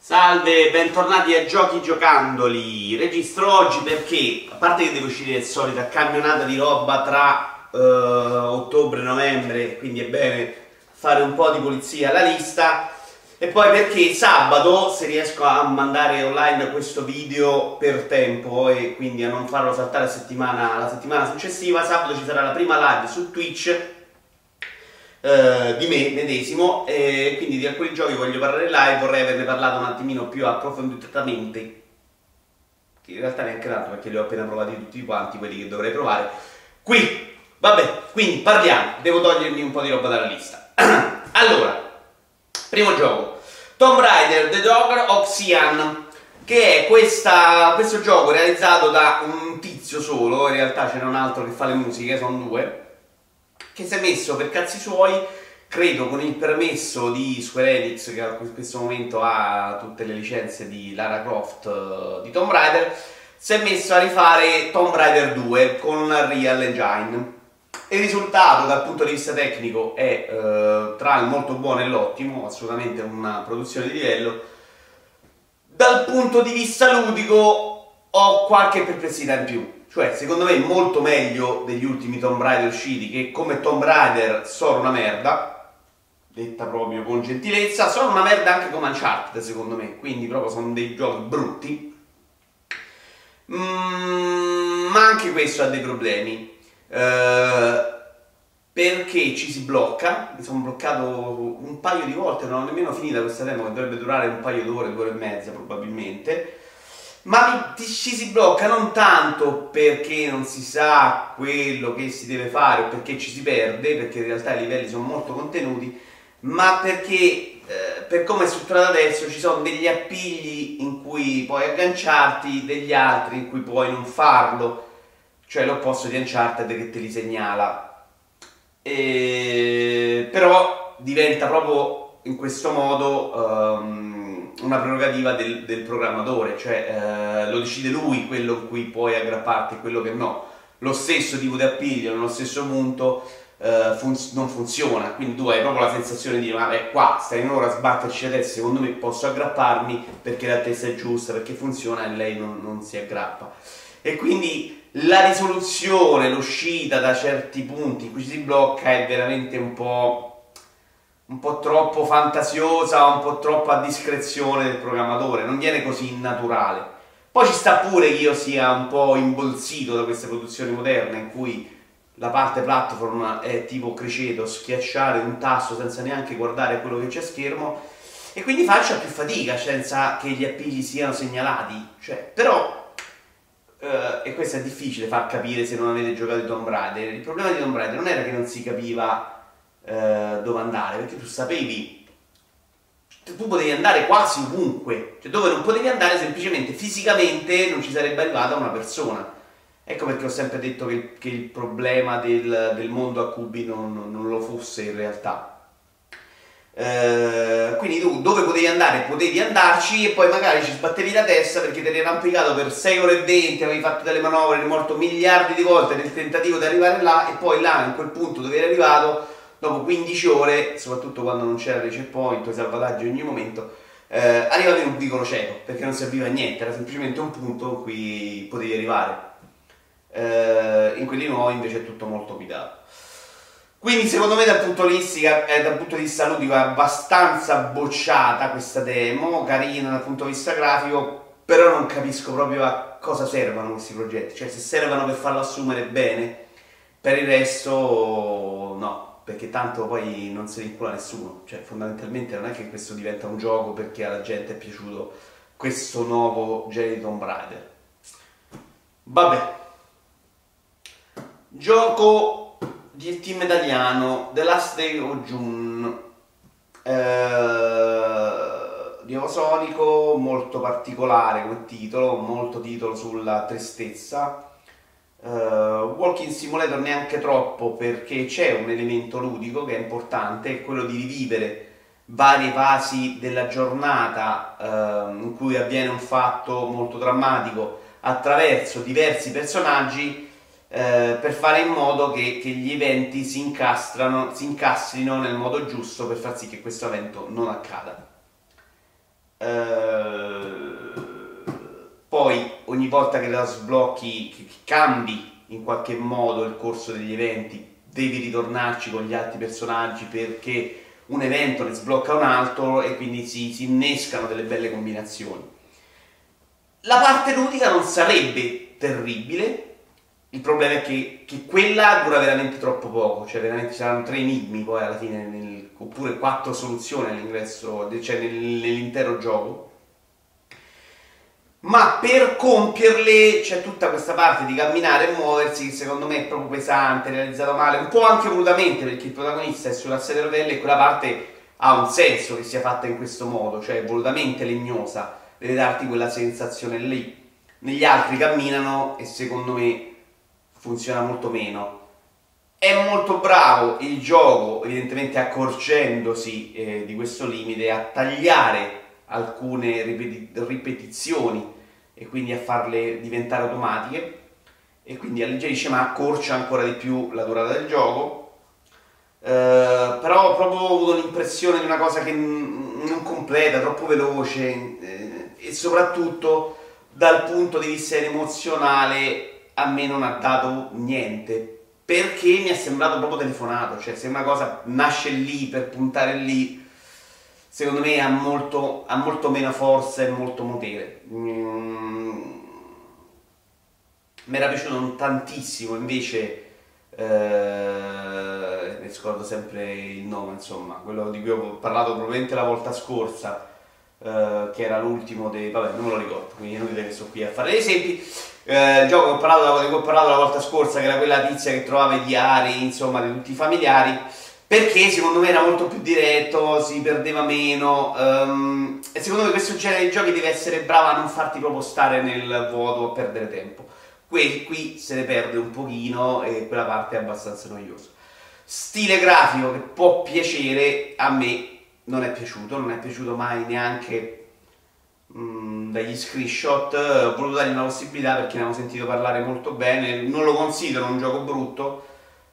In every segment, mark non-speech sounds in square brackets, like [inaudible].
Salve, bentornati a Giochi Giocandoli. Registro oggi perché, a parte che devo uscire il solito camionata di roba tra uh, ottobre e novembre, quindi è bene fare un po' di pulizia alla lista, e poi perché sabato, se riesco a mandare online questo video per tempo e quindi a non farlo saltare la settimana, la settimana successiva, sabato ci sarà la prima live su Twitch eh, di me medesimo e quindi di alcuni giochi voglio parlare live, vorrei averne parlato un attimino più approfonditamente che in realtà neanche tanto perché li ho appena provati tutti quanti quelli che dovrei provare. Qui, vabbè, quindi parliamo. Devo togliermi un po' di roba dalla lista. [clears throat] Allora, primo gioco. Tomb Raider The Dogger of Xian che è questa, questo gioco realizzato da un tizio solo, in realtà c'era un altro che fa le musiche, sono due, che si è messo per cazzi suoi, credo con il permesso di Square Enix, che in questo momento ha tutte le licenze di Lara Croft uh, di Tomb Raider, si è messo a rifare Tomb Raider 2 con Real Engine. Il risultato dal punto di vista tecnico è uh, tra il molto buono e l'ottimo, assolutamente una produzione di livello. Dal punto di vista ludico ho qualche perplessità in più cioè, secondo me, molto meglio degli ultimi Tomb Raider usciti, che come Tomb Raider sono una merda, detta proprio con gentilezza, sono una merda anche come Uncharted, secondo me, quindi proprio sono dei giochi brutti. Mm, ma anche questo ha dei problemi. Uh, perché ci si blocca, mi sono bloccato un paio di volte, non ho nemmeno finita questa demo che dovrebbe durare un paio d'ore, due ore e mezza probabilmente ma mi, ci si blocca non tanto perché non si sa quello che si deve fare o perché ci si perde, perché in realtà i livelli sono molto contenuti, ma perché eh, per come è strutturato adesso ci sono degli appigli in cui puoi agganciarti, degli altri in cui puoi non farlo, cioè l'opposto di Uncharted che te li segnala. E... Però diventa proprio in questo modo... Um, una prerogativa del, del programmatore, cioè eh, lo decide lui quello in cui puoi aggrapparti e quello che no. Lo stesso tipo di appiglio, nello stesso punto eh, fun- non funziona, quindi tu hai proprio la sensazione di dire, ma è qua, stai in ora a sbatterci adesso, secondo me posso aggrapparmi perché la testa è giusta, perché funziona e lei non, non si aggrappa. E quindi la risoluzione, l'uscita da certi punti in cui si blocca è veramente un po' un po' troppo fantasiosa, un po' troppo a discrezione del programmatore, non viene così naturale. Poi ci sta pure che io sia un po' imbolsito da queste produzioni moderne in cui la parte platform è tipo criceto, schiacciare un tasto senza neanche guardare quello che c'è a schermo e quindi faccia più fatica senza che gli appigli siano segnalati. Cioè, però, eh, e questo è difficile far capire se non avete giocato Tomb Raider, il problema di Tomb Raider non era che non si capiva eh, dove andare, perché tu sapevi, tu potevi andare quasi ovunque, cioè dove non potevi andare semplicemente fisicamente non ci sarebbe arrivata una persona. Ecco perché ho sempre detto che, che il problema del, del, mondo a cubi non, non lo fosse in realtà. Uh, quindi tu dove potevi andare potevi andarci e poi magari ci sbattevi la testa perché te eri arrampicato per 6 ore e 20 avevi fatto delle manovre, eri morto miliardi di volte nel tentativo di arrivare là e poi là in quel punto dove eri arrivato dopo 15 ore, soprattutto quando non c'era il checkpoint o i salvataggi in ogni momento, eh, arrivavi in un vicolo cieco, perché non serviva a niente, era semplicemente un punto in cui potevi arrivare. Eh, in quelli nuovi invece è tutto molto guidato. Quindi secondo me dal punto, eh, dal punto di vista ludico è abbastanza bocciata questa demo, carina dal punto di vista grafico, però non capisco proprio a cosa servono questi progetti, cioè se servono per farlo assumere bene, per il resto no, perché tanto poi non se ne incula nessuno, cioè fondamentalmente non è che questo diventa un gioco perché alla gente è piaciuto questo nuovo genere di Tomb Raider. Vabbè. Gioco del team italiano The Last Day of June eh, di Osonico, molto particolare come titolo, molto titolo sulla tristezza Uh, Walking Simulator neanche troppo perché c'è un elemento ludico che è importante, è quello di rivivere varie fasi della giornata uh, in cui avviene un fatto molto drammatico attraverso diversi personaggi uh, per fare in modo che, che gli eventi si, incastrano, si incastrino nel modo giusto per far sì che questo evento non accada. eh, poi ogni volta che la sblocchi, che cambi in qualche modo il corso degli eventi, devi ritornarci con gli altri personaggi perché un evento ne sblocca un altro e quindi si, si innescano delle belle combinazioni. La parte ludica non sarebbe terribile, il problema è che, che, quella dura veramente troppo poco, cioè veramente saranno tre enigmi poi alla fine, nel, oppure quattro soluzioni all'ingresso, cioè nell'intero gioco. Ma per compierle c'è tutta questa parte di camminare e muoversi che secondo me è proprio pesante, realizzato male, un po' anche volutamente perché il protagonista è sulla sedia rotelle e quella parte ha un senso che sia fatta in questo modo, cioè volutamente legnosa, deve darti quella sensazione lì. Negli altri camminano e secondo me funziona molto meno. È molto bravo il gioco, evidentemente accorgendosi eh, di questo limite, a tagliare alcune ripeti- ripetizioni e quindi a farle diventare automatiche e quindi alleggerisce ma accorcia ancora di più la durata del gioco. Uh, però ho proprio avuto l'impressione di una cosa che non completa, troppo veloce eh, e soprattutto dal punto di vista emozionale a me non ha dato niente perché mi è sembrato proprio telefonato, cioè se una cosa nasce lì per puntare lì, secondo me ha molto, ha molto meno forza e molto potere. Mm. Mi era piaciuto tantissimo invece, eh, mi scordo sempre il nome, insomma, quello di cui ho parlato probabilmente la volta scorsa, eh, che era l'ultimo dei... vabbè, non me lo ricordo, quindi è inutile che sto qui a fare gli esempi eh, il gioco di cui ho parlato la volta scorsa, che era quella tizia che trovava i diari, insomma, di tutti i familiari, perché secondo me era molto più diretto, si perdeva meno, um, e secondo me questo genere di giochi deve essere bravo a non farti proprio stare nel vuoto a perdere tempo. Qui, qui se ne perde un pochino e quella parte è abbastanza noiosa. Stile grafico che può piacere, a me non è piaciuto, non è piaciuto mai neanche mh, mm, dagli screenshot, ho voluto dargli una possibilità perché ne avevo sentito parlare molto bene, non lo considero un gioco brutto,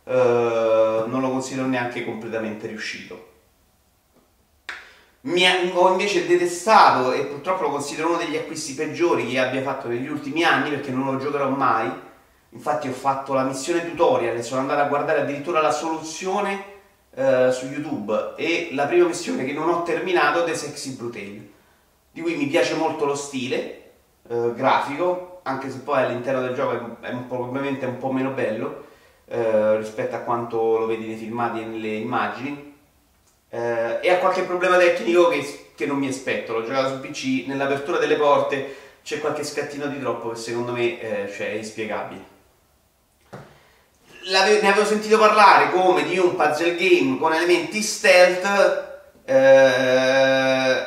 non lo considero neanche completamente riuscito. Mi ho invece detestato e purtroppo lo considero uno degli acquisti peggiori che abbia fatto negli ultimi anni perché non lo giocherò mai. Infatti ho fatto la missione tutorial e sono andato a guardare addirittura la soluzione eh, su YouTube e la prima missione che non ho terminato è The Sexy Brutale di cui mi piace molto lo stile eh, grafico, anche se poi all'interno del gioco è, un po', ovviamente un po' meno bello eh, rispetto a quanto lo vedi nei filmati e nelle immagini. Eh, e ha qualche problema tecnico che, che non mi aspetto, l'ho giocato su PC, nell'apertura delle porte c'è qualche scattino di troppo che secondo me eh, cioè, è inspiegabile. ne avevo sentito parlare come di un puzzle game con elementi stealth eh,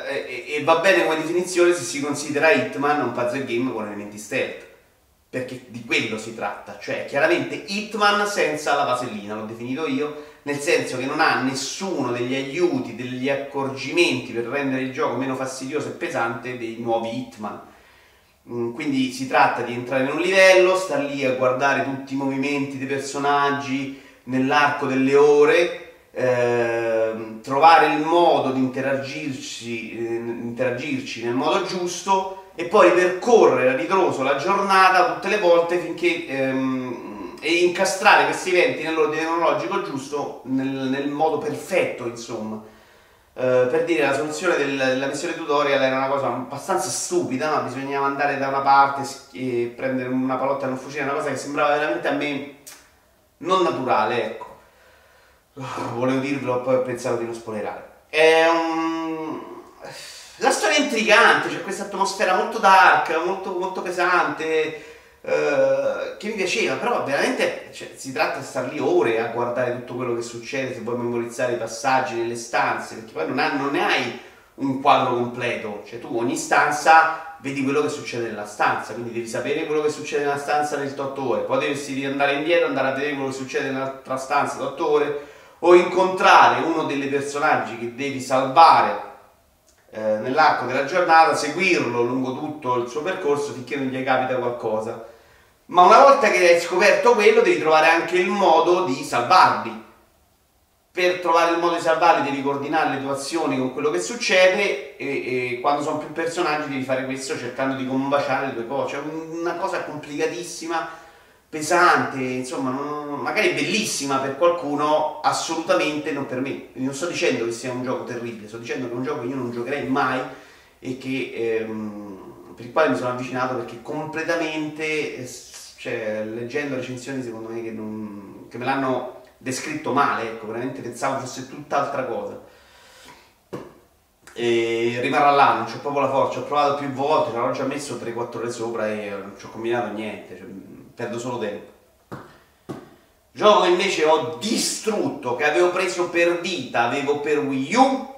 e, e, va bene come definizione se si considera Hitman un puzzle game con elementi stealth perché di quello si tratta. Cioè chiaramente Hitman senza la vasellina l'ho definito io nel senso che non ha nessuno degli aiuti degli accorgimenti per rendere il gioco meno fastidioso e pesante dei nuovi Hitman. Mm, quindi si tratta di entrare in un livello, star lì a guardare tutti i movimenti dei personaggi nell'arco delle ore Ehm, trovare il modo di interagirci, eh, interagirci nel modo giusto e poi percorrere a ritroso la giornata tutte le volte finché ehm, e incastrare questi eventi nell'ordine cronologico giusto nel, nel modo perfetto insomma eh, per dire la soluzione del, della missione tutorial era una cosa abbastanza stupida no? bisognava andare da una parte e prendere una palotta e un fucile una cosa che sembrava veramente a me non naturale ecco volevo dirvelo, poi ho pensato di non spoilerare. È un... La storia è intrigante, c'è questa atmosfera molto dark, molto, molto pesante, eh, che mi piaceva, però veramente cioè, si tratta di star lì ore a guardare tutto quello che succede, se vuoi memorizzare i passaggi nelle stanze, perché poi non, ha, non ne hai un quadro completo, cioè tu ogni stanza vedi quello che succede nella stanza, quindi devi sapere quello che succede nella stanza nel 8 ore, poi devi andare indietro, andare a vedere quello che succede nell'altra stanza 8 ore, o incontrare uno dei personaggi che devi salvare eh, nell'arco della giornata, seguirlo lungo tutto il suo percorso finché non gli capita qualcosa. Ma una volta che hai scoperto quello, devi trovare anche il modo di salvarli. per trovare il modo di salvarli devi coordinare le tue azioni con quello che succede e, e quando sono più personaggi devi fare questo cercando di combaciare le tue cose. Cioè una cosa complicatissima, pesante, insomma, non, magari bellissima per qualcuno, assolutamente non per me. Non sto dicendo che sia un gioco terribile, sto dicendo che è un gioco che io non giocherei mai e che, ehm, per il quale mi sono avvicinato perché completamente, cioè, leggendo recensioni secondo me che, non, che me l'hanno descritto male, ecco, veramente pensavo fosse tutt'altra cosa. E rimarrà là, non c'ho proprio la forza, ho provato più volte, ci ho già messo 3-4 ore sopra e non ci ho combinato niente, cioè, perdo solo tempo. Gioco che invece ho distrutto, che avevo preso per vita, avevo per Wii U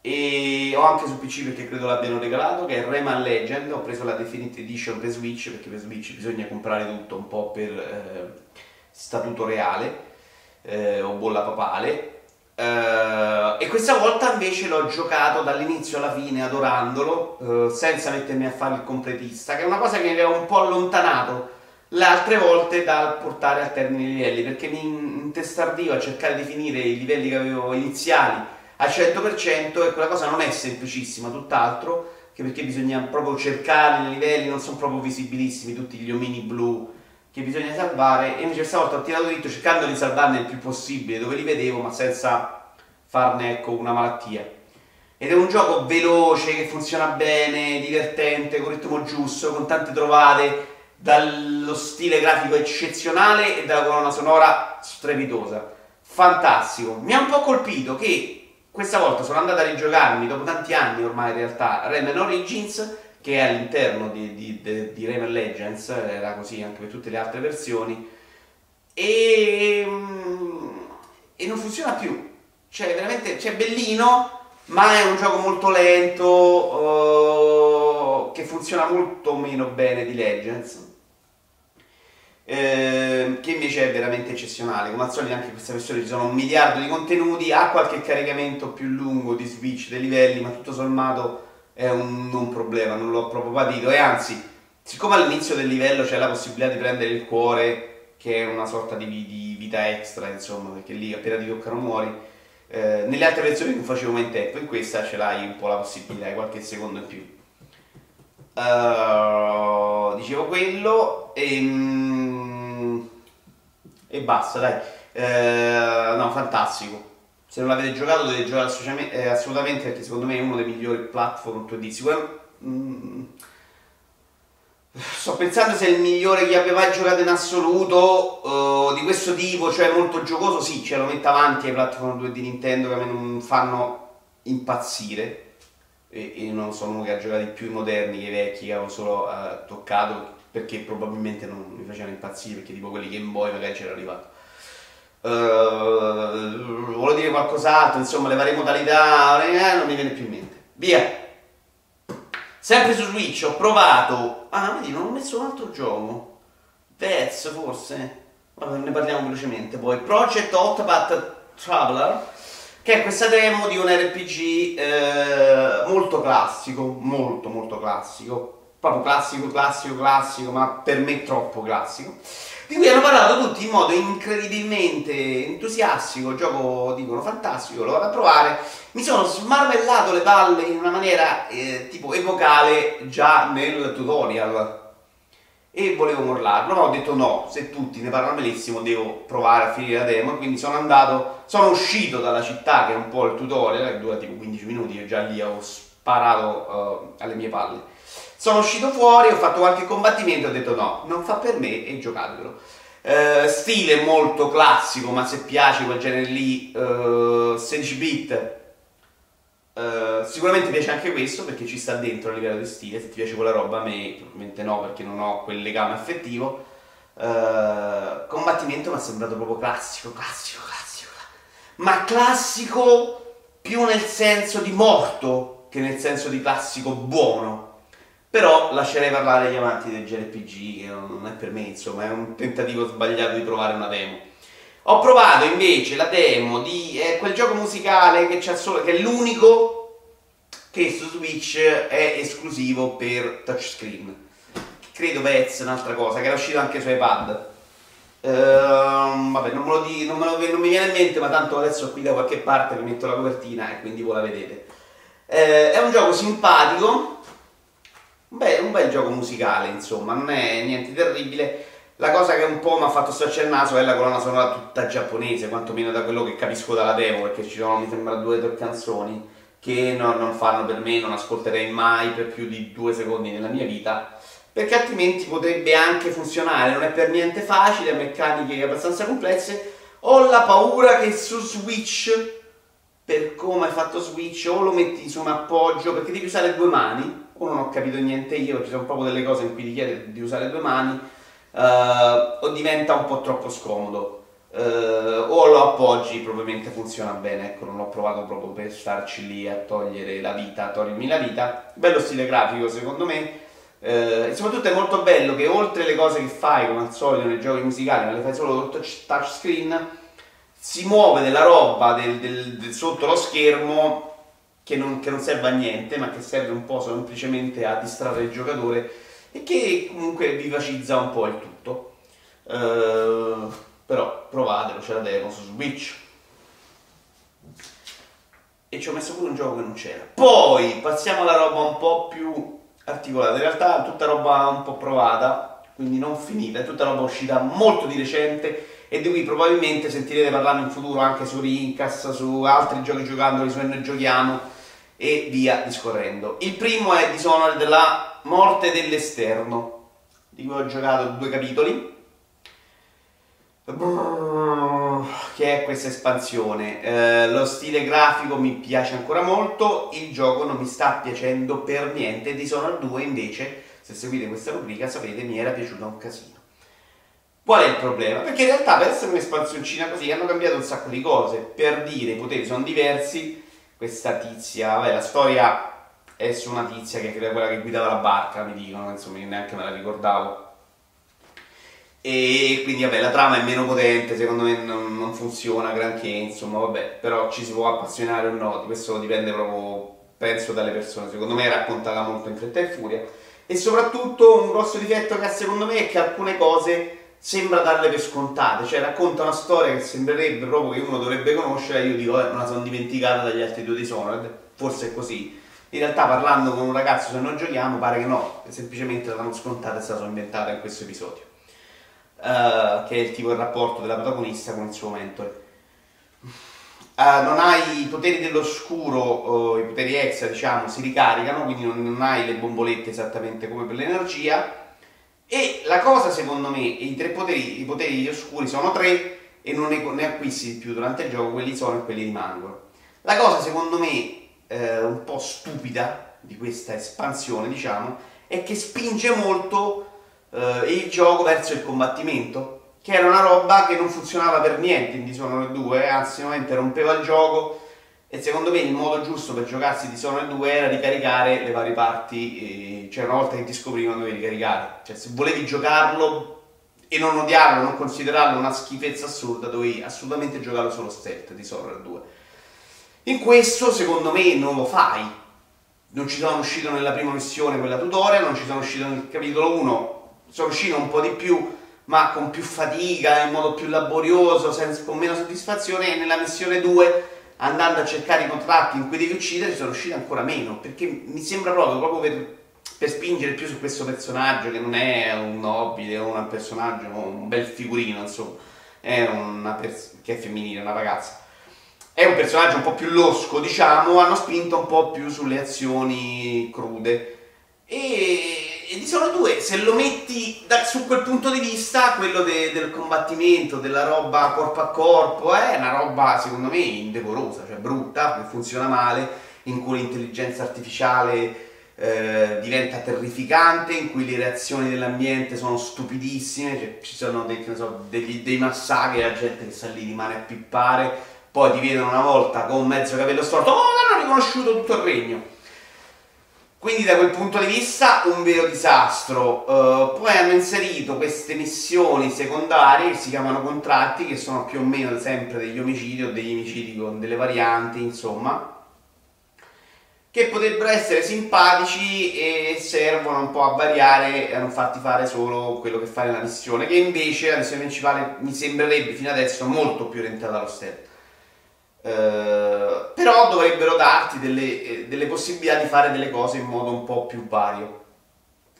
e ho anche su PC perché credo l'abbiano regalato, che è Rayman Legend, ho preso la Definitive Edition per Switch perché per Switch bisogna comprare tutto un po' per eh, statuto reale eh, o bolla papale. Uh, e questa volta invece l'ho giocato dall'inizio alla fine adorandolo, uh, senza mettermi a fare il completista, che è una cosa che mi aveva un po' allontanato le altre volte dal portare a termine i livelli, perché mi intestardivo a cercare di finire i livelli che avevo iniziali al 100% e quella cosa non è semplicissima, tutt'altro, che perché bisogna proprio cercare i livelli, non sono proprio visibilissimi tutti gli omini blu che bisogna salvare. E invece questa volta ho tirato dritto cercando di salvarne il più possibile dove li vedevo ma senza farne ecco, una malattia. Ed è un gioco veloce che funziona bene, divertente, con ritmo giusto, con tante trovate dallo stile grafico eccezionale e dalla colonna sonora strepitosa fantastico, mi ha un po' colpito che questa volta sono andato a rigiocarmi dopo tanti anni ormai in realtà Rayman Origins che è all'interno di, di, di, di Rayman Legends, era così anche per tutte le altre versioni, e, e non funziona più. Cioè, veramente, cioè, bellino, ma è un gioco molto lento, uh, che funziona molto meno bene di Legends. Eh, che invece è veramente eccezionale. Come al solito anche in questa versione ci sono un miliardo di contenuti, ha qualche caricamento più lungo di switch dei livelli, ma tutto sommato è un, un problema, non l'ho proprio patito e anzi, siccome all'inizio del livello c'è la possibilità di prendere il cuore, che è una sorta di, di vita extra, insomma, perché lì appena ti toccano muori, eh, nelle altre versioni non facevo mai in tempo, in questa ce l'hai un po' la possibilità, hai qualche secondo in più. Uh, dicevo quello e, mm, e basta, dai. Uh, no, fantastico se non l'avete giocato dovete giocare eh, assolutamente perché secondo me è uno dei migliori platform 2D. Sicuramente, mm, sto pensando se è il migliore che abbia mai giocato in assoluto uh, di questo tipo, cioè molto giocoso, sì, ce lo metto avanti ai platform 2D Nintendo che a me non fanno impazzire e, e non sono uno che ha giocato i più moderni che i vecchi che avevo solo uh, toccato perché probabilmente non mi facevano impazzire perché tipo quelli Game Boy magari c'era arrivato Uh, volevo dire qualcos'altro, insomma, le varie modalità, eh, non mi viene più in mente. Via! Sempre su Switch ho provato. Ah, vedi, non ho messo un altro gioco. Pez, forse. Vabbè, ne parliamo velocemente poi. Project Autobat Traveler, che è questa demo di un RPG eh, molto classico, molto molto classico. Proprio classico, classico, classico, ma per me troppo classico. Di cui hanno parlato tutti in modo incredibilmente entusiastico, gioco dicono fantastico, lo vado a provare, mi sono smarmellato le palle in una maniera eh, tipo epocale già nel tutorial. E volevo morlarlo, ma ho detto no, se tutti ne parlano benissimo devo provare a finire la demo, quindi sono andato, sono uscito dalla città che è un po' il tutorial, che dura tipo 15 minuti, io già lì ho sparato uh, alle mie palle sono uscito fuori, ho fatto qualche combattimento e ho detto no, non fa per me e giocatelo. Uh, stile molto classico, ma se piace quel genere lì, uh, 16 bit, uh, sicuramente piace anche questo perché ci sta dentro a livello di stile. Se ti piace quella roba, a me probabilmente no perché non ho quel legame affettivo. Uh, combattimento mi è sembrato proprio classico, classico, classico, ma classico più nel senso di morto che nel senso di classico buono però lascerei parlare gli amanti del JRPG, che non è per me, insomma, è un tentativo sbagliato di provare una demo. Ho provato invece la demo di eh, quel gioco musicale che, c'è solo, che è l'unico che su Switch è esclusivo per touchscreen. Credo Pez, un'altra cosa, che era uscito anche su iPad. Uh, vabbè, non me, lo di, non, me lo, non mi viene in mente, ma tanto adesso qui da qualche parte vi metto la copertina e quindi voi la vedete. Uh, è un gioco simpatico, beh, un bel gioco musicale, insomma, non è niente terribile. La cosa che un po' mi ha fatto storcere il naso è la colonna sonora tutta giapponese, quantomeno da quello che capisco dalla demo, perché ci sono, mi sembra, due o tre canzoni che non, non fanno per me, non ascolterei mai per più di due secondi nella mia vita perché altrimenti potrebbe anche funzionare, non è per niente facile, ha meccaniche abbastanza complesse. Ho la paura che su Switch, per come hai fatto Switch, o lo metti su un appoggio, perché devi usare due mani, o non ho capito niente io, ci sono proprio delle cose in cui ti chiede di usare due mani, uh, o diventa un po' troppo scomodo. Uh, o lo appoggi, probabilmente funziona bene, ecco, non l'ho provato proprio per starci lì a togliere la vita, a togliermi la vita. Bello stile grafico secondo me, eh, e soprattutto è molto bello che oltre le cose che fai come al solito nei giochi musicali, ma le fai solo touchscreen, si muove della roba del, del, del sotto lo schermo che non, che non, serve a niente, ma che serve un po' semplicemente a distrarre il giocatore e che comunque vivacizza un po' il tutto. Uh, però provatelo, c'è la demo su Switch. E ci ho messo pure un gioco che non c'era. Poi passiamo alla roba un po' più articolata. In realtà tutta roba un po' provata, quindi non finita, è tutta roba uscita molto di recente e di cui probabilmente sentirete parlare in futuro anche su Rincas, su altri giochi giocandoli, su Noi Giochiamo e via discorrendo. Il primo è Dishonored, la morte dell'esterno, di cui ho giocato due capitoli che è questa espansione. Eh, lo stile grafico mi piace ancora molto, il gioco non mi sta piacendo per niente. Dishonored 2 invece, se seguite questa rubrica sapete, mi era piaciuto un casino. Qual è il problema? Perché in realtà per essere un'espansioncina così hanno cambiato un sacco di cose. Per dire i poteri sono diversi, questa tizia, vabbè la storia è su una tizia che è quella che guidava la barca, mi dicono, insomma neanche me la ricordavo. E quindi vabbè la trama è meno potente, secondo me non, non, funziona granché, insomma vabbè, però ci si può appassionare o no, questo dipende proprio, penso, dalle persone, secondo me è raccontata molto in fretta e furia. E soprattutto un grosso difetto che ha secondo me è che alcune cose sembra darle per scontate, cioè racconta una storia che sembrerebbe proprio che uno dovrebbe conoscere io dico eh, me la sono dimenticata dagli altri due Dishonored, forse è così. In realtà parlando con un ragazzo se non giochiamo pare che no, semplicemente la danno scontata e la sono inventata in questo episodio. Uh, che è il tipo di rapporto della protagonista con il suo mentore. Uh, non hai i poteri dell'oscuro, uh, i poteri extra, diciamo, si ricaricano, quindi non, non, hai le bombolette esattamente come per l'energia. E la cosa, secondo me, i tre poteri, i poteri oscuri sono tre e non ne, ne acquisti più durante il gioco, quelli sono e quelli rimangono. La cosa, secondo me, eh, un po' stupida di questa espansione, diciamo, è che spinge molto eh, il gioco verso il combattimento, che era una roba che non funzionava per niente in Dishonored 2, anzi sicuramente rompeva il gioco e secondo me il modo giusto per giocarsi Dishonored 2 era ricaricare le varie parti, cioè una volta che ti scoprivano dovevi ricaricare, cioè se volevi giocarlo e non odiarlo, non considerarlo una schifezza assurda, dovevi assolutamente giocarlo solo stealth Dishonored 2. In questo secondo me non lo fai, non ci sono uscito nella prima missione quella tutorial, non ci sono uscito nel capitolo 1 sono uscito un po' di più, ma con più fatica, in modo più laborioso, senza, con meno soddisfazione, e nella missione 2, andando a cercare i contratti in cui devi uccidere, sono uscito ancora meno, perché mi sembra proprio, proprio per, per spingere più su questo personaggio, che non è un nobile o un personaggio, un bel figurino, insomma, è una pers- che è femminile, una ragazza. È un personaggio un po' più losco, diciamo, hanno spinto un po' più sulle azioni crude. E e di sono due, se lo metti da, su quel punto di vista, quello de, del combattimento, della roba corpo a corpo, è una roba secondo me indecorosa, cioè brutta, che funziona male, in cui l'intelligenza artificiale eh, diventa terrificante, in cui le reazioni dell'ambiente sono stupidissime, cioè, ci sono dei, so, degli, dei massacri, la gente che sta lì rimane a pippare, poi ti vedono una volta con mezzo capello storto, oh l'hanno riconosciuto tutto il regno quindi da quel punto di vista un vero disastro. Uh, poi hanno inserito queste missioni secondarie che si chiamano contratti, che sono più o meno sempre degli omicidi o degli omicidi con delle varianti, insomma. che potrebbero essere simpatici e servono un po' a variare e a non farti fare solo quello che fai nella missione, che invece la missione principale mi sembrerebbe fino adesso molto più orientata allo stealth. Uh, però dovrebbero darti delle, eh, delle, possibilità di fare delle cose in modo un po' più vario.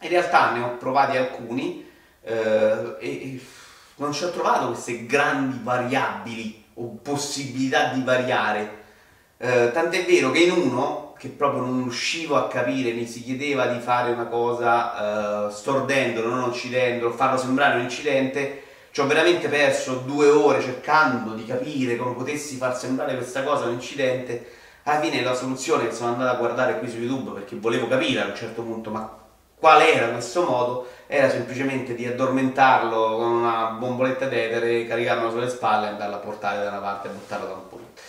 In realtà ne ho provati alcuni uh, e, e non ci ho trovato queste grandi variabili o possibilità di variare. Uh, tant'è vero che in uno che proprio non riuscivo a capire, mi si chiedeva di fare una cosa stordendolo, non uccidendolo, farlo sembrare un incidente, ci ho veramente perso due ore cercando di capire come potessi far sembrare questa cosa un incidente. Alla fine la soluzione che sono andato a guardare qui su YouTube perché volevo capire a un certo punto ma qual era questo modo, era semplicemente di addormentarlo con una bomboletta d'etere, caricarlo sulle spalle e andarlo a portare da una parte e buttarlo da un punto.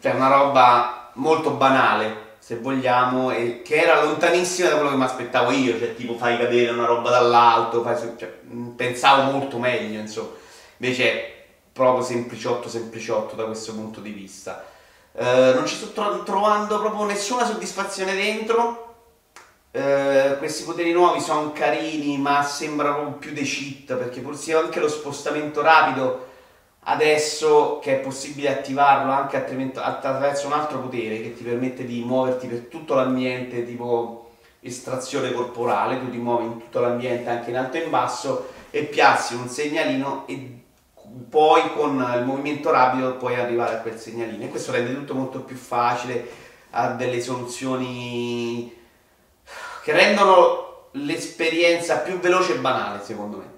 Cioè una roba molto banale, se vogliamo, e che era lontanissima da quello che mi aspettavo io, cioè tipo fai cadere una roba dall'alto, fai, cioè, mm, pensavo molto meglio, insomma. Invece proprio sempliciotto, sempliciotto da questo punto di vista. Uh, non ci sto tro- trovando proprio nessuna soddisfazione dentro. Uh, questi poteri nuovi sono carini, ma sembrano più dei cheat perché sia anche lo spostamento rapido adesso che è possibile attivarlo anche attraverso un altro potere che ti permette di muoverti per tutto l'ambiente tipo estrazione corporale, tu ti muovi in tutto l'ambiente anche in alto e in basso e piazzi un segnalino e poi con il movimento rapido puoi arrivare a quel segnalino e questo rende tutto molto più facile, ha delle soluzioni che rendono l'esperienza più veloce e banale secondo me.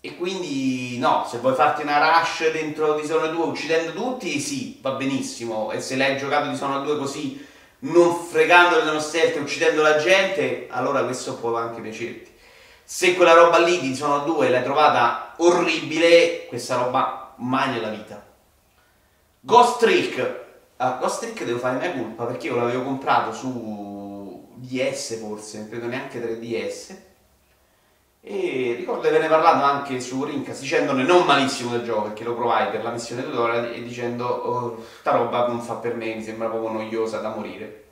E quindi no, se vuoi farti una rush dentro Dishonored 2 uccidendo tutti, sì, va benissimo. E se l'hai giocato Dishonored 2 così, non fregandole nello stealth e uccidendo la gente, allora questo può anche piacerti. Se quella roba lì di Dishonored 2 l'hai trovata orribile, questa roba mai nella vita. Ghost Trick. Ah, Ghost Trick devo fare mia colpa perché io l'avevo comprato su DS forse, non credo neanche 3DS e ricordo di averne parlato anche su Rincas dicendone non malissimo del gioco perché lo provai per la missione tutorial e dicendo oh, roba non fa per me, mi sembra proprio noiosa da morire.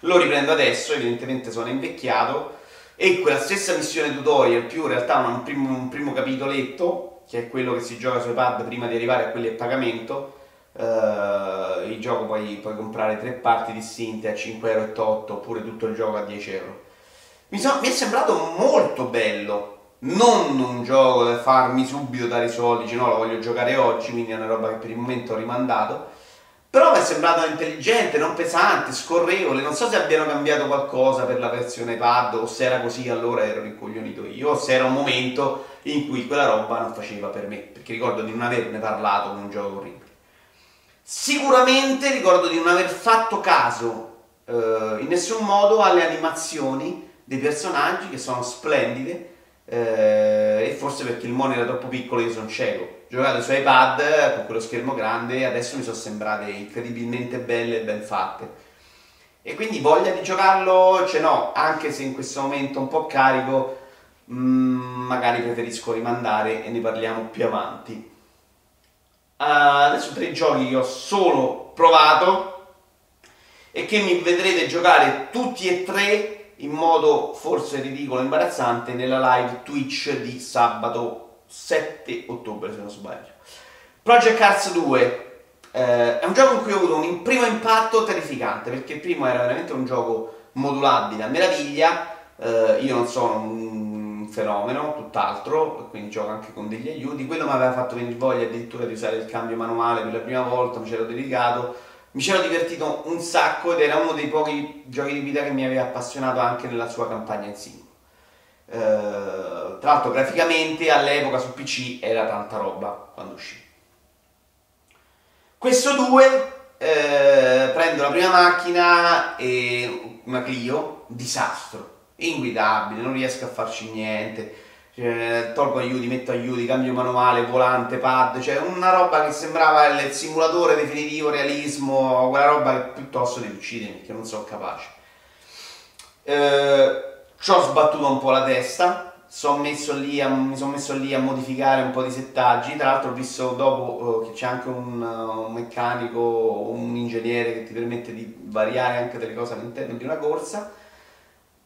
Lo riprendo adesso, evidentemente sono invecchiato e quella stessa missione tutorial più in realtà un primo, un primo capitoletto che è quello che si gioca su iPad prima di arrivare a quelli a pagamento Uh, il gioco puoi, puoi comprare tre parti distinte a 5,8 euro oppure tutto il gioco a 10 euro mi, so, mi è sembrato molto bello. Non un gioco da farmi subito dare i soldi, cioè no, lo voglio giocare oggi, quindi è una roba che per il momento ho rimandato. Però mi è sembrato intelligente, non pesante, scorrevole. Non so se abbiano cambiato qualcosa per la versione pad o se era così allora ero rincoglionito io, o se era un momento in cui quella roba non faceva per me, perché ricordo di non averne parlato con un gioco orribile. Sicuramente ricordo di non aver fatto caso eh, in nessun modo alle animazioni dei personaggi che sono splendide eh, e forse perché il mono era troppo piccolo io sono cieco. Giocate su iPad con quello schermo grande adesso mi sono sembrate incredibilmente belle e ben fatte. E quindi voglia di giocarlo ce n'ho, anche se in questo momento un po' carico, mh, mm, magari preferisco rimandare e ne parliamo più avanti. Uh, adesso tre giochi che ho solo provato e che mi vedrete giocare tutti e tre in modo forse ridicolo e imbarazzante nella live Twitch di sabato 7 ottobre se non sbaglio. Project Cars 2 eh, è un gioco in cui ho avuto un primo impatto terrificante perché il primo era veramente un gioco modulabile a meraviglia, eh, io non sono un fenomeno, tutt'altro, quindi gioco anche con degli aiuti, quello mi aveva fatto venire voglia addirittura di usare il cambio manuale per la prima volta, mi c'ero dedicato mi c'ero divertito un sacco ed era uno dei pochi giochi di vita che mi aveva appassionato anche nella sua campagna in singolo. Uh, tra l'altro graficamente all'epoca su PC era tanta roba quando uscì. Questo 2 eh, prendo la prima macchina e una Clio, disastro, inguidabile, non riesco a farci niente cioè, tolgo aiuti, metto aiuti, cambio manuale, volante, pad, cioè una roba che sembrava il simulatore definitivo, realismo, quella roba che piuttosto devi uccidere perché non sono capace. Eh, ci ho sbattuto un po' la testa, son a, mi sono messo lì a modificare un po' di settaggi. Tra l'altro ho visto dopo uh, che c'è anche un, un meccanico, un ingegnere che ti permette di variare anche delle cose all'interno di una corsa.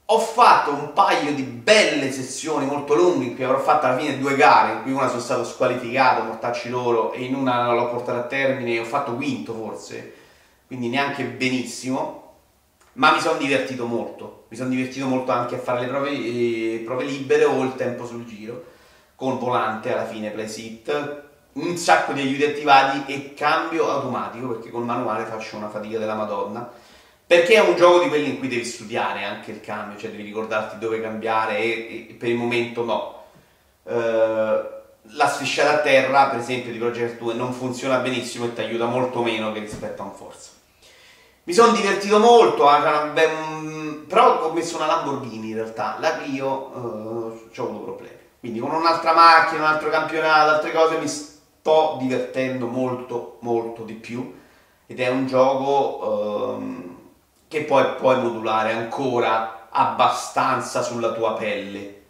Ho fatto un paio di belle sessioni molto lunghe in cui avrò fatto alla fine due gare, in cui una sono stato squalificato, mortacci loro, e in una l'ho portata a termine e ho fatto quinto forse, quindi neanche benissimo ma mi sono divertito molto, mi sono divertito molto anche a fare le prove, eh, prove libere o il tempo sul giro, con volante alla fine, play sit, un sacco di aiuti attivati e cambio automatico perché col manuale faccio una fatica della madonna perché è un gioco di quelli in cui devi studiare anche il cambio cioè devi ricordarti dove cambiare e, e per il momento no. Uh, la strisciata a terra per esempio di Project 2 non funziona benissimo e ti aiuta molto meno che rispetto a un Forza. Mi sono divertito molto, eh, però ho messo una Lamborghini in realtà, la Clio uh, ho avuto problemi. Quindi con un'altra macchina, un altro campionato, altre cose mi sto divertendo molto molto di più. Ed è un gioco um, che poi puoi modulare ancora abbastanza sulla tua pelle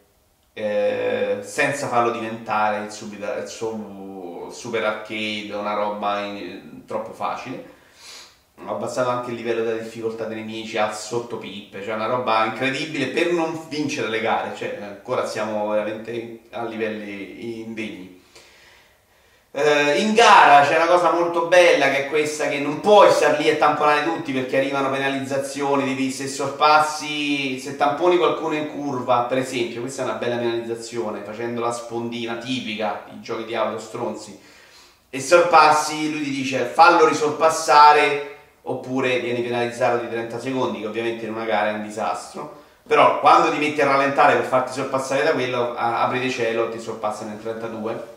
eh, senza farlo diventare il, subito, il, super arcade, una roba in, troppo facile ho abbassato anche il livello della difficoltà dei nemici a sotto pippe, cioè una roba incredibile per non vincere le gare, cioè ancora siamo veramente a livelli indegni. Uh, in gara c'è una cosa molto bella che è questa che non puoi star lì a tamponare tutti perché arrivano penalizzazioni, devi, se sorpassi, se tamponi qualcuno in curva, per esempio, questa è una bella penalizzazione, facendo la spondina tipica, i giochi di auto stronzi, e sorpassi, lui ti dice fallo risorpassare oppure vieni penalizzato di 30 secondi, che ovviamente in una gara è un disastro. Però quando ti metti a rallentare per farti sorpassare da quello, apri cielo, ti sorpassano in 32 e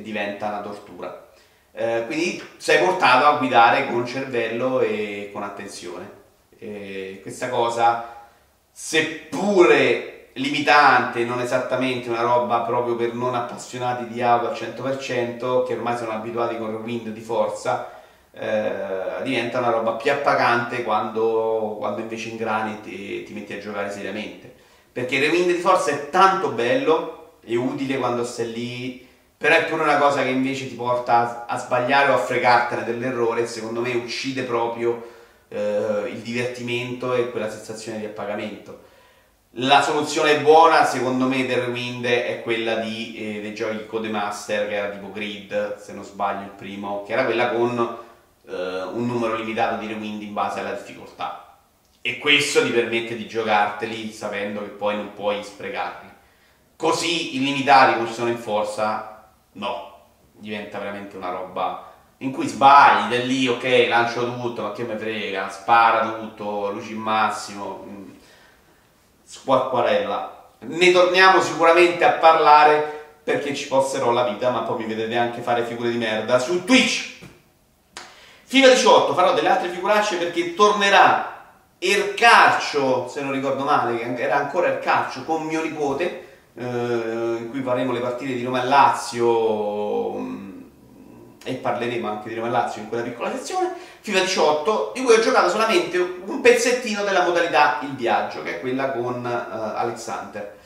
diventa una tortura. Eh, quindi sei portato a guidare con cervello e con attenzione. E questa cosa, seppure limitante, non esattamente una roba proprio per non appassionati di auto al 100%, che ormai sono abituati con il wind di forza, eh, diventa una roba più appagante quando, quando invece ingrani ti, ti metti a giocare seriamente. Perché il rewind di forza è tanto bello e utile quando stai lì, però è pure una cosa che invece ti porta a, a sbagliare o a fregartene dell'errore e secondo me uccide proprio eh, il divertimento e quella sensazione di appagamento. La soluzione buona, secondo me, del Rewind è quella di, eh, dei giochi Codemaster, che era tipo Grid, se non sbaglio il primo, che era quella con eh, un numero limitato di rewind in base alla difficoltà e questo ti permette di giocarteli sapendo che poi non puoi sprecarli. Così illimitati come sono in forza, no, diventa veramente una roba in cui sbagli, da lì ok, lancio tutto, ma che me frega, spara tutto, luci in massimo, mm, squacquarella. Ne torniamo sicuramente a parlare perché ci posserò la vita, ma poi mi vedete anche fare figure di merda su Twitch. FIFA 18 farò delle altre figuracce perché tornerà Ercaccio, se non ricordo male, era ancora Ercaccio con mio nipote, in cui faremo le partite di Roma e Lazio mm, e parleremo anche di Roma e Lazio in quella piccola sezione. FIFA 18, di cui ho giocato solamente un pezzettino della modalità il viaggio, che è quella con uh, Alexander.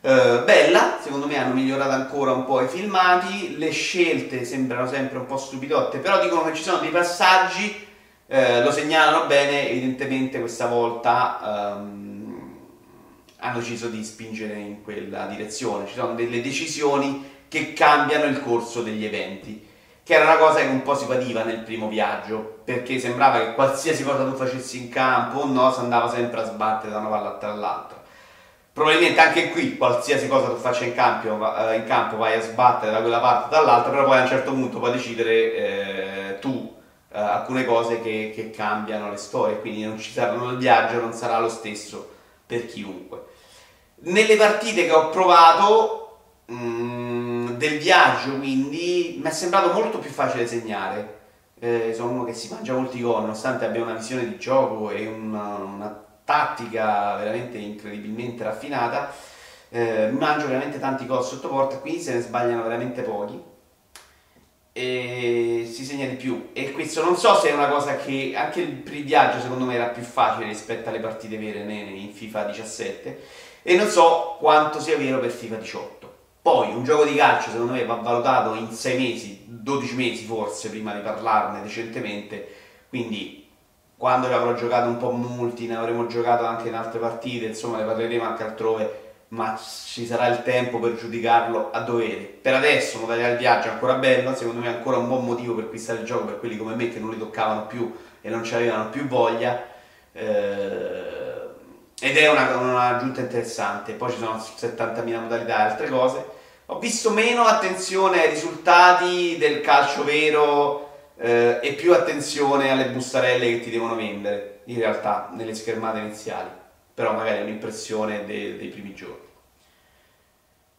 Uh, bella, secondo me hanno migliorato ancora un po' i filmati, le scelte sembrano sempre un po' stupidotte, però dicono che ci sono dei passaggi, uh, lo segnalano bene, evidentemente questa volta um, hanno deciso di spingere in quella direzione, ci sono delle decisioni che cambiano il corso degli eventi, che era una cosa che un po' si pativa nel primo viaggio, perché sembrava che qualsiasi cosa tu facessi in campo o no, si andava sempre a sbattere da una palla all'altra. Probabilmente anche qui qualsiasi cosa tu faccia in campo, eh, in campo vai a sbattere da quella parte o dall'altra, però poi a un certo punto puoi decidere eh, tu eh, alcune cose che, che, cambiano le storie, quindi non ci saranno il viaggio, non sarà lo stesso per chiunque. Nelle partite che ho provato mh, mm, del viaggio, quindi mi è sembrato molto più facile segnare. Eh, sono uno che si mangia molti gol, nonostante abbia una visione di gioco e una, una tattica veramente incredibilmente raffinata, eh, mangio veramente tanti gol sotto porta, qui se ne sbagliano veramente pochi. E si segna di più. E questo non so se è una cosa che anche il viaggio secondo me era più facile rispetto alle partite vere in FIFA 17 e non so quanto sia vero per FIFA 18. Poi un gioco di calcio secondo me va valutato in 6 mesi, 12 mesi forse prima di parlarne decentemente, quindi quando avrò giocato un po' multi, ne avremo giocato anche in altre partite, insomma ne parleremo anche altrove, ma ci sarà il tempo per giudicarlo a dovere. Per adesso modalità del viaggio è ancora bello, secondo me è ancora un buon motivo per acquistare il gioco per quelli come me che non li toccavano più e non ci avevano più voglia. Eh, ed è una, un'aggiunta interessante. Poi ci sono 70.000 modalità e altre cose. Ho visto meno attenzione ai risultati del calcio vero eh, e più attenzione alle bustarelle che ti devono vendere, in realtà, nelle schermate iniziali. Però magari è un'impressione de- dei primi giorni.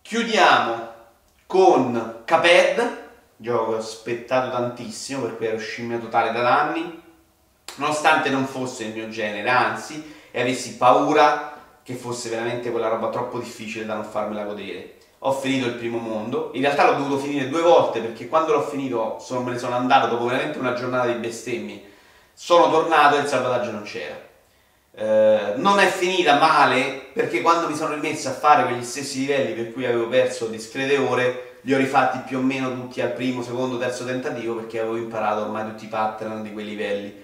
Chiudiamo con Caped, gioco che ho aspettato tantissimo per cui ero scimmia totale da anni, nonostante non fosse il mio genere, anzi e avessi paura che fosse veramente quella roba troppo difficile da non farmela godere. Ho finito il primo mondo, in realtà l'ho dovuto finire due volte perché quando l'ho finito sono, me ne sono andato dopo veramente una giornata di bestemmie, sono tornato e il salvataggio non c'era. Eh, non è finita male perché quando mi sono rimesso a fare quegli stessi livelli per cui avevo perso discrete ore, li ho rifatti più o meno tutti al primo, secondo, terzo tentativo perché avevo imparato ormai tutti i pattern di quei livelli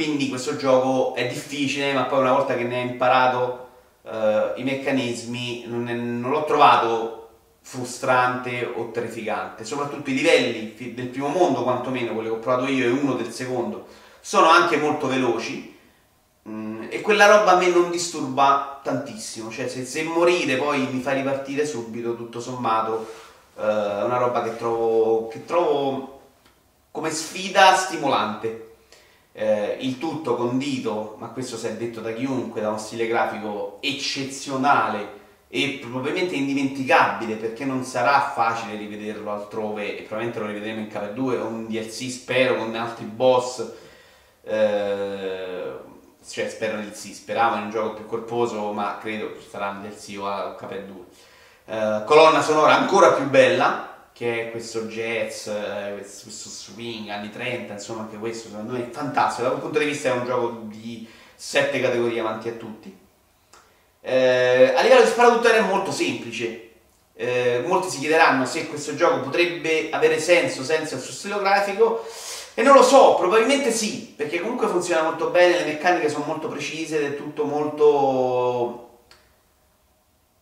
quindi questo gioco è difficile, ma poi una volta che ne hai imparato uh, i meccanismi non, è, non, l'ho trovato frustrante o terrificante. Soprattutto i livelli del primo mondo, quantomeno quelli che ho provato io e uno del secondo, sono anche molto veloci. Mm, e quella roba a me non disturba tantissimo, cioè se, se morire poi mi fa ripartire subito, tutto sommato, uh, è una roba che trovo, che trovo come sfida stimolante eh, il tutto condito, ma questo si è detto da chiunque, da uno stile grafico eccezionale e probabilmente indimenticabile perché non sarà facile rivederlo altrove e probabilmente lo rivedremo in KV2 o un DLC spero con altri boss. Eh, cioè spero nel sì, speravo in un gioco più corposo ma credo ci sarà un DLC o a KV2 eh, colonna sonora ancora più bella che è questo jazz, eh, questo swing anni 30, insomma anche questo secondo me è fantastico, da quel punto di vista è un gioco di sette categorie avanti a tutti. Eh, a livello di sparatutto è molto semplice, eh, molti si chiederanno se questo gioco potrebbe avere senso senza il suo stile grafico e non lo so, probabilmente sì, perché comunque funziona molto bene, le meccaniche sono molto precise ed è tutto molto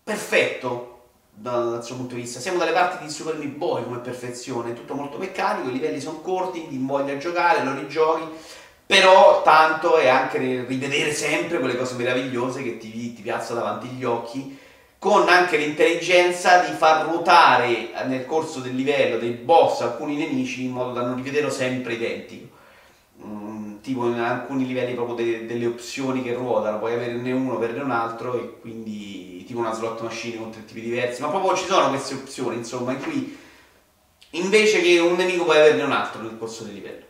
perfetto dal suo punto di vista. Siamo dalle parti di Super Meat Boy come perfezione, tutto molto meccanico, i livelli sono corti, ti voglia giocare, lo rigiochi, però tanto è anche rivedere sempre quelle cose meravigliose che ti, ti piazza davanti agli occhi, con anche l'intelligenza di far ruotare nel corso del livello dei boss alcuni nemici in modo da non rivederlo sempre identico. Mm, tipo in alcuni livelli proprio de- delle opzioni che ruotano, puoi averne uno, averne un altro e quindi tipo una slot machine con tre tipi diversi, ma proprio ci sono queste opzioni, insomma, in cui invece che un nemico puoi averne un altro nel corso del livello.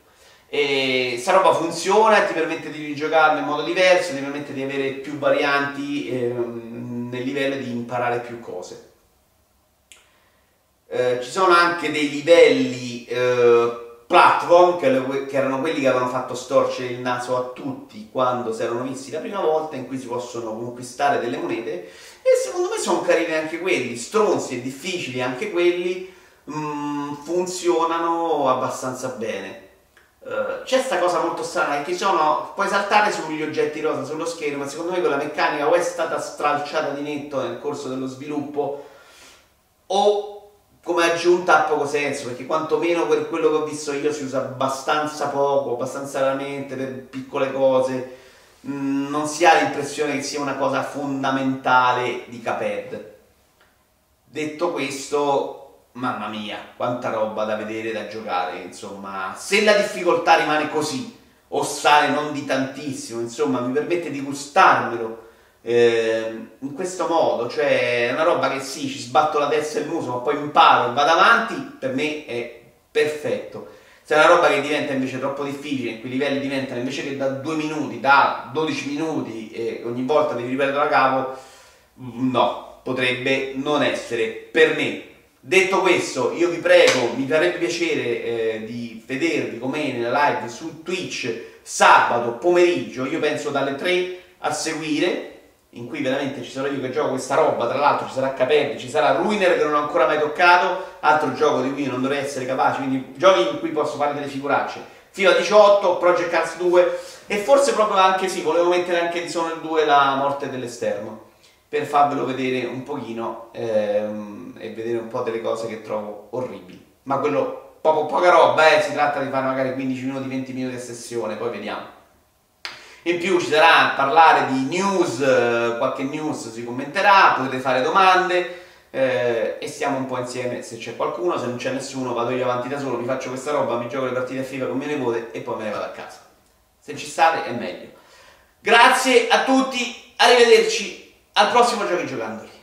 E sta roba funziona, ti permette di rigiocarlo in modo diverso, ti permette di avere più varianti ehm, nel livello e di imparare più cose. Eh, ci sono anche dei livelli eh, platform che, che, erano quelli che avevano fatto storcere il naso a tutti quando si erano visti la prima volta in cui si possono conquistare delle monete e secondo me sono carini anche quelli, stronzi e difficili anche quelli mh, mm, funzionano abbastanza bene. Uh, c'è questa cosa molto strana che sono, puoi saltare sugli oggetti rosa sullo schermo, ma secondo me quella meccanica o è stata stralciata di netto nel corso dello sviluppo o come aggiunta ha poco senso perché quantomeno per quello che ho visto io si usa abbastanza poco, abbastanza raramente per piccole cose, mm, non si ha l'impressione che sia una cosa fondamentale di Caped. Detto questo, mamma mia, quanta roba da vedere, da giocare, insomma, se la difficoltà rimane così o sale non di tantissimo, insomma, mi permette di gustarmelo eh, in questo modo, cioè è una roba che sì, ci sbatto la testa e il muso, ma poi imparo e vado avanti, per me è perfetto. Se è una roba che diventa invece troppo difficile, in cui i livelli diventano invece che da 2 minuti, da 12 minuti e ogni volta devi ripetere da capo, no, potrebbe non essere per me. Detto questo, io vi prego, mi farebbe piacere eh, di vedervi come nella live su Twitch sabato pomeriggio, io penso dalle 3 a seguire in cui veramente ci sarò io che gioco questa roba, tra l'altro ci sarà Caperdi, ci sarà Ruiner che non ho ancora mai toccato, altro gioco di cui non dovrei essere capace, quindi giochi in cui posso fare delle figuracce. FIFA 18, Project Cars 2 e forse proprio anche sì, volevo mettere anche di Dishonored 2 la morte dell'esterno per farvelo vedere un pochino ehm, e vedere un po' delle cose che trovo orribili. Ma quello, poco, poca roba, eh, si tratta di fare magari 15 minuti, 20 minuti a sessione, poi vediamo. In più ci sarà a parlare di news, eh, qualche news si commenterà, potete fare domande eh, e stiamo un po' insieme se c'è qualcuno, se non c'è nessuno vado io avanti da solo, mi faccio questa roba, mi gioco le partite a FIFA con mio nipote e poi me ne vado a casa. Se ci state è meglio. Grazie a tutti, arrivederci al prossimo Giochi Giocandoli.